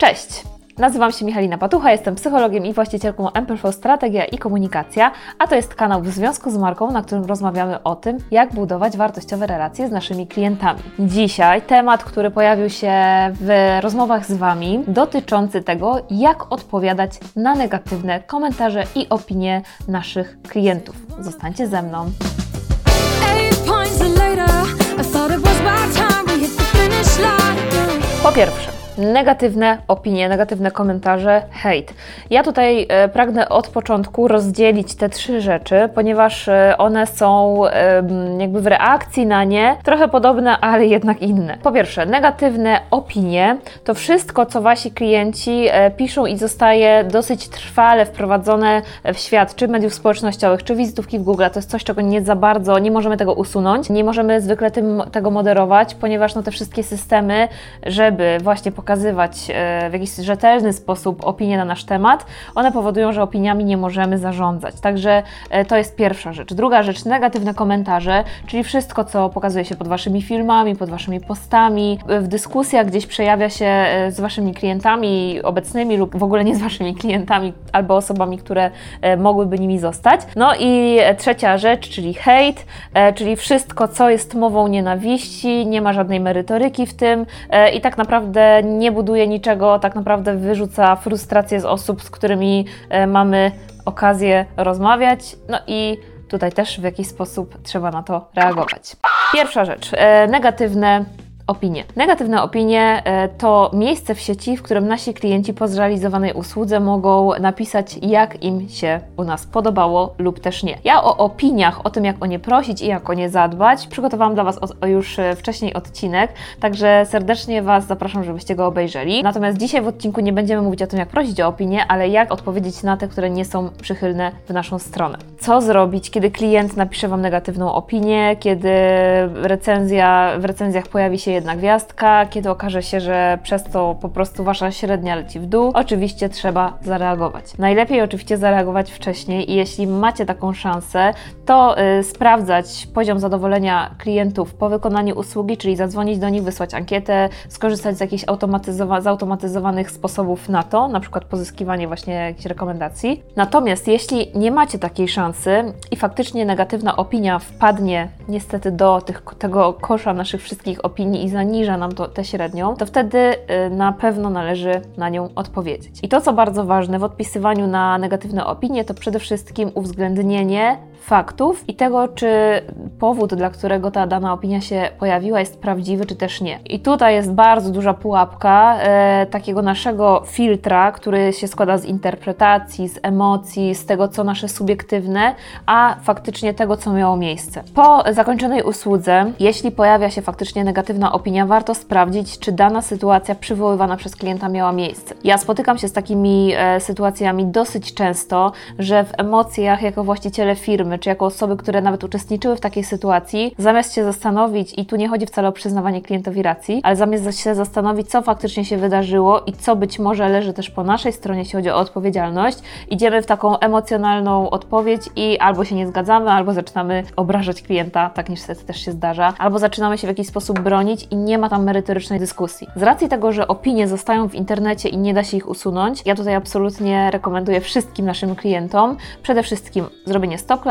Cześć! Nazywam się Michalina Patucha, jestem psychologiem i właścicielką MPV Strategia i Komunikacja, a to jest kanał w związku z marką, na którym rozmawiamy o tym, jak budować wartościowe relacje z naszymi klientami. Dzisiaj temat, który pojawił się w rozmowach z Wami, dotyczący tego, jak odpowiadać na negatywne komentarze i opinie naszych klientów. Zostańcie ze mną. Po pierwsze, negatywne opinie, negatywne komentarze, hejt. Ja tutaj e, pragnę od początku rozdzielić te trzy rzeczy, ponieważ e, one są jakby w reakcji na nie trochę podobne, ale jednak inne. Po pierwsze, negatywne opinie to wszystko, co wasi klienci e, piszą i zostaje dosyć trwale wprowadzone w świat, czy mediów społecznościowych, czy wizytówki w Google. To jest coś, czego nie za bardzo, nie możemy tego usunąć, nie możemy zwykle tym, tego moderować, ponieważ no, te wszystkie systemy, żeby właśnie pokazać, przekazywać e, w jakiś rzetelny sposób opinie na nasz temat, one powodują, że opiniami nie możemy zarządzać. Także e, to jest pierwsza rzecz. Druga rzecz, negatywne komentarze, czyli wszystko, co pokazuje się pod Waszymi filmami, pod Waszymi postami, w dyskusjach gdzieś przejawia się e, z Waszymi klientami obecnymi lub w ogóle nie z Waszymi klientami albo osobami, które mogłyby nimi zostać. No i trzecia rzecz, czyli hejt, czyli wszystko, co jest mową nienawiści, nie ma żadnej merytoryki w tym i tak naprawdę nie buduje niczego, tak naprawdę wyrzuca frustrację z osób, z którymi e, mamy okazję rozmawiać. No i tutaj też w jakiś sposób trzeba na to reagować. Pierwsza rzecz, e, negatywne opinie. Negatywne opinie e, to miejsce w sieci, w którym nasi klienci po zrealizowanej usłudze mogą napisać, jak im się u nas podobało lub też nie. Ja o opiniach, o tym, jak o nie prosić i jak o nie zadbać, przygotowałam dla Was już e, wcześniej odcinek, także serdecznie Was zapraszam, żebyście go obejrzeli. Natomiast dzisiaj w odcinku nie będziemy mówić o tym, jak prosić o opinię, ale jak odpowiedzieć na te, które nie są przychylne w naszą stronę. Co zrobić, kiedy klient napisze Wam negatywną opinię, kiedy recenzja, w recenzjach pojawi się jedna gwiazdka, kiedy okaże się, że przez to po prostu wasza średnia leci w dół, oczywiście trzeba zareagować. Najlepiej oczywiście zareagować wcześniej i jeśli macie taką szansę, to yy, sprawdzać poziom zadowolenia klientów po wykonaniu usługi, czyli zadzwonić do nich, wysłać ankietę, skorzystać z jakichś automatyzowa zautomatyzowanych sposobów na to, na przykład pozyskiwanie właśnie jakichś rekomendacji. Natomiast jeśli nie macie takiej szansy i faktycznie negatywna opinia wpadnie niestety do tych, tego kosza naszych wszystkich opinii i zaniża nam to, tę średnią, to wtedy y, na pewno należy na nią odpowiedzieć. I to, co bardzo ważne w odpisywaniu na negatywne opinie, to przede wszystkim uwzględnienie faktów i tego, czy powód, dla którego ta dana opinia się pojawiła, jest prawdziwy, czy też nie. I tutaj jest bardzo duża pułapka e, takiego naszego filtra, który się składa z interpretacji, z emocji, z tego, co nasze subiektywne, a faktycznie tego, co miało miejsce. Po zakończonej usłudze, jeśli pojawia się faktycznie negatywna opinia, warto sprawdzić, czy dana sytuacja przywoływana przez klienta miała miejsce. Ja spotykam się z takimi e, sytuacjami dosyć często, że w emocjach jako właściciele firmy, czy jako osoby, które nawet uczestniczyły w takiej sytuacji, zamiast się zastanowić, i tu nie chodzi wcale o przyznawanie klientowi racji, ale zamiast się zastanowić, co faktycznie się wydarzyło i co być może leży też po naszej stronie, jeśli chodzi o odpowiedzialność, idziemy w taką emocjonalną odpowiedź i albo się nie zgadzamy, albo zaczynamy obrażać klienta, tak niestety też się zdarza, albo zaczynamy się w jakiś sposób bronić i nie ma tam merytorycznej dyskusji. Z racji tego, że opinie zostają w internecie i nie da się ich usunąć, ja tutaj absolutnie rekomenduję wszystkim naszym klientom przede wszystkim zrobienie stop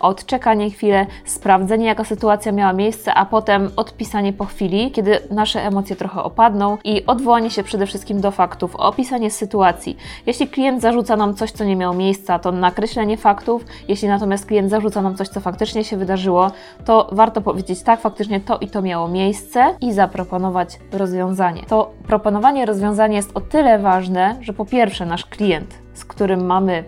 odczekanie chwilę, sprawdzenie jaka sytuacja miała miejsce, a potem odpisanie po chwili, kiedy nasze emocje trochę opadną i odwołanie się przede wszystkim do faktów, opisanie sytuacji. Jeśli klient zarzuca nam coś, co nie miało miejsca, to nakreślenie faktów. Jeśli natomiast klient zarzuca nam coś, co faktycznie się wydarzyło, to warto powiedzieć tak, faktycznie to i to miało miejsce i zaproponować rozwiązanie. To proponowanie rozwiązania jest o tyle ważne, że po pierwsze nasz klient, z którym mamy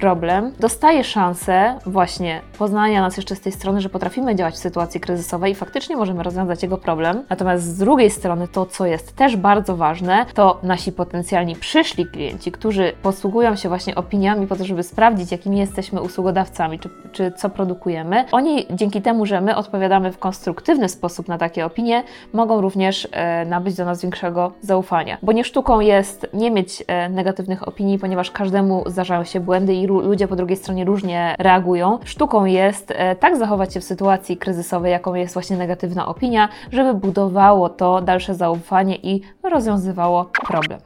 problem, dostaje szansę właśnie poznania nas jeszcze z tej strony, że potrafimy działać w sytuacji kryzysowej i faktycznie możemy rozwiązać jego problem. Natomiast z drugiej strony to, co jest też bardzo ważne, to nasi potencjalni przyszli klienci, którzy posługują się właśnie opiniami po to, żeby sprawdzić, jakimi jesteśmy usługodawcami, czy, czy co produkujemy. Oni dzięki temu, że my odpowiadamy w konstruktywny sposób na takie opinie, mogą również e, nabyć do nas większego zaufania. Bo nie sztuką jest nie mieć e, negatywnych opinii, ponieważ każdemu zdarzają się błędy i ludzie po drugiej stronie różnie reagują. Sztuką jest e, tak zachować się w sytuacji kryzysowej, jaką jest właśnie negatywna opinia, żeby budowało to dalsze zaufanie i rozwiązywało problem.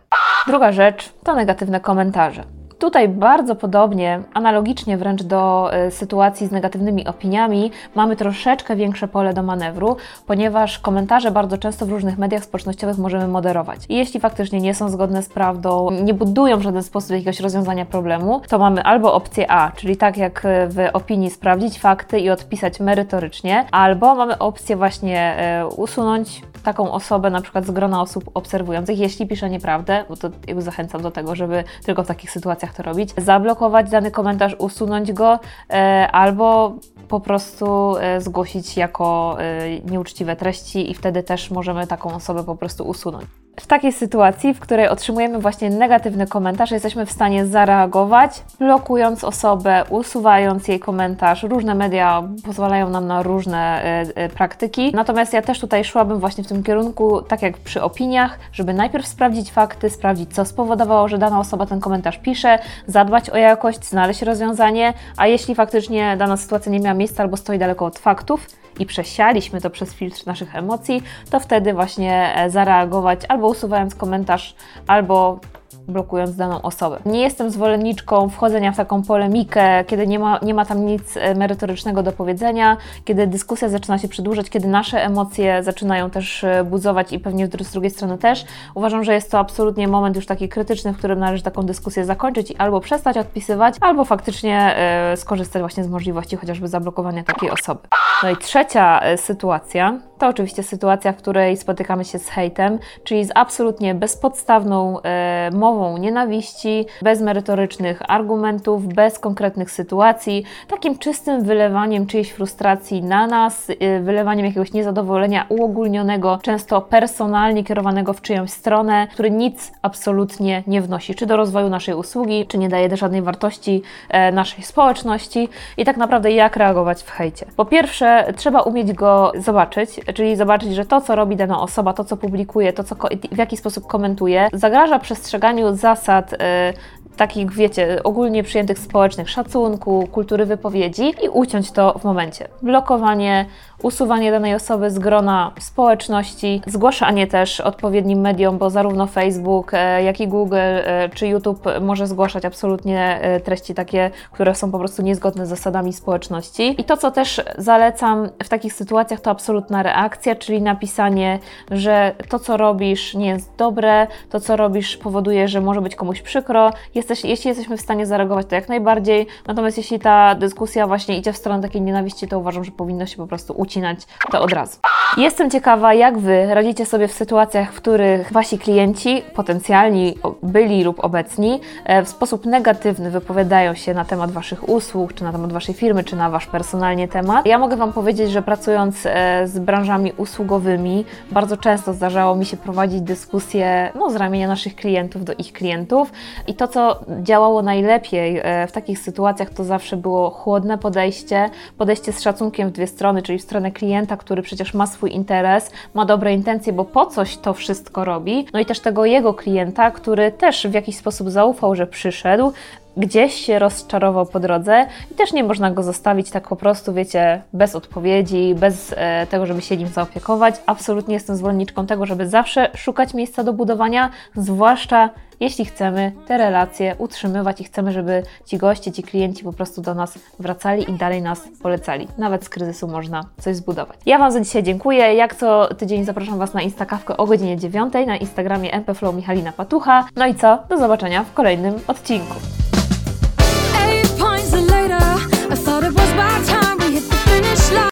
Druga rzecz to negatywne komentarze. Tutaj bardzo podobnie, analogicznie wręcz do y, sytuacji z negatywnymi opiniami, mamy troszeczkę większe pole do manewru, ponieważ komentarze bardzo często w różnych mediach społecznościowych możemy moderować. I jeśli faktycznie nie są zgodne z prawdą, nie budują w żaden sposób jakiegoś rozwiązania problemu, to mamy albo opcję A, czyli tak jak w opinii sprawdzić fakty i odpisać merytorycznie, albo mamy opcję właśnie y, usunąć taką osobę na przykład z grona osób obserwujących, jeśli pisze nieprawdę, bo to jakby zachęcam do tego, żeby tylko w takich sytuacjach to robić, zablokować dany komentarz, usunąć go e, albo po prostu e, zgłosić jako e, nieuczciwe treści i wtedy też możemy taką osobę po prostu usunąć. W takiej sytuacji, w której otrzymujemy właśnie negatywny komentarz, jesteśmy w stanie zareagować, blokując osobę, usuwając jej komentarz. Różne media pozwalają nam na różne y, y, praktyki. Natomiast ja też tutaj szłabym właśnie w tym kierunku, tak jak przy opiniach, żeby najpierw sprawdzić fakty, sprawdzić, co spowodowało, że dana osoba ten komentarz pisze, zadbać o jakość, znaleźć rozwiązanie, a jeśli faktycznie dana sytuacja nie miała miejsca albo stoi daleko od faktów, i przesialiśmy to przez filtr naszych emocji, to wtedy właśnie e, zareagować albo usuwając komentarz, albo blokując daną osobę. Nie jestem zwolenniczką wchodzenia w taką polemikę, kiedy nie ma, nie ma tam nic e, merytorycznego do powiedzenia, kiedy dyskusja zaczyna się przedłużać, kiedy nasze emocje zaczynają też e, budzować i pewnie z drugiej strony też. Uważam, że jest to absolutnie moment już taki krytyczny, w którym należy taką dyskusję zakończyć i albo przestać odpisywać, albo faktycznie y, skorzystać właśnie z możliwości chociażby zablokowania takiej osoby. No i trzecia sytuacja to oczywiście sytuacja, w której spotykamy się z hejtem, czyli z absolutnie bezpodstawną y, mową nienawiści, bez merytorycznych argumentów, bez konkretnych sytuacji, takim czystym wylewaniem czyjejś frustracji na nas, y, wylewaniem jakiegoś niezadowolenia uogólnionego, często personalnie kierowanego w czyjąś stronę, który nic absolutnie nie wnosi, czy do rozwoju naszej usługi, czy nie daje żadnej wartości e, naszej społeczności i tak naprawdę jak reagować w hejcie. Po pierwsze, trzeba umieć go zobaczyć, czyli zobaczyć, że to, co robi dana osoba, to, co publikuje, to, co w jaki sposób komentuje, zagraża przestrzeganiu zasad y, takich, wiecie, ogólnie przyjętych społecznych szacunku, kultury wypowiedzi i uciąć to w momencie. Blokowanie, usuwanie danej osoby z grona społeczności, zgłaszanie też odpowiednim mediom, bo zarówno Facebook, e, jak i Google e, czy YouTube może zgłaszać absolutnie e, treści takie, które są po prostu niezgodne z zasadami społeczności. I to, co też zalecam w takich sytuacjach, to absolutna reakcja, czyli napisanie, że to, co robisz, nie jest dobre, to, co robisz, powoduje, że może być komuś przykro. Jesteś, jeśli jesteśmy w stanie zareagować, to jak najbardziej. Natomiast jeśli ta dyskusja właśnie idzie w stronę takiej nienawiści, to uważam, że powinno się po prostu uciąć ucinać to od razu. Jestem ciekawa, jak Wy radzicie sobie w sytuacjach, w których Wasi klienci, potencjalni, byli lub obecni, e, w sposób negatywny wypowiadają się na temat Waszych usług, czy na temat Waszej firmy, czy na Wasz personalnie temat. Ja mogę Wam powiedzieć, że pracując e, z branżami usługowymi, bardzo często zdarzało mi się prowadzić dyskusje no, z ramienia naszych klientów do ich klientów i to, co działało najlepiej e, w takich sytuacjach, to zawsze było chłodne podejście, podejście z szacunkiem w dwie strony, czyli w stronę klienta, który przecież ma swój interes, ma dobre intencje, bo po coś to wszystko robi, no i też tego jego klienta, który też w jakiś sposób zaufał, że przyszedł, gdzieś się rozczarował po drodze i też nie można go zostawić tak po prostu, wiecie, bez odpowiedzi, bez e, tego, żeby się nim zaopiekować. Absolutnie jestem zwolenniczką tego, żeby zawsze szukać miejsca do budowania, zwłaszcza jeśli chcemy te relacje utrzymywać i chcemy, żeby ci goście, ci klienci po prostu do nas wracali i dalej nas polecali. Nawet z kryzysu można coś zbudować. Ja Wam za dzisiaj dziękuję. Jak co tydzień zapraszam Was na Instakawkę o godzinie 9 na Instagramie mpflow Michalina Patucha. No i co? Do zobaczenia w kolejnym odcinku. I thought it was my time.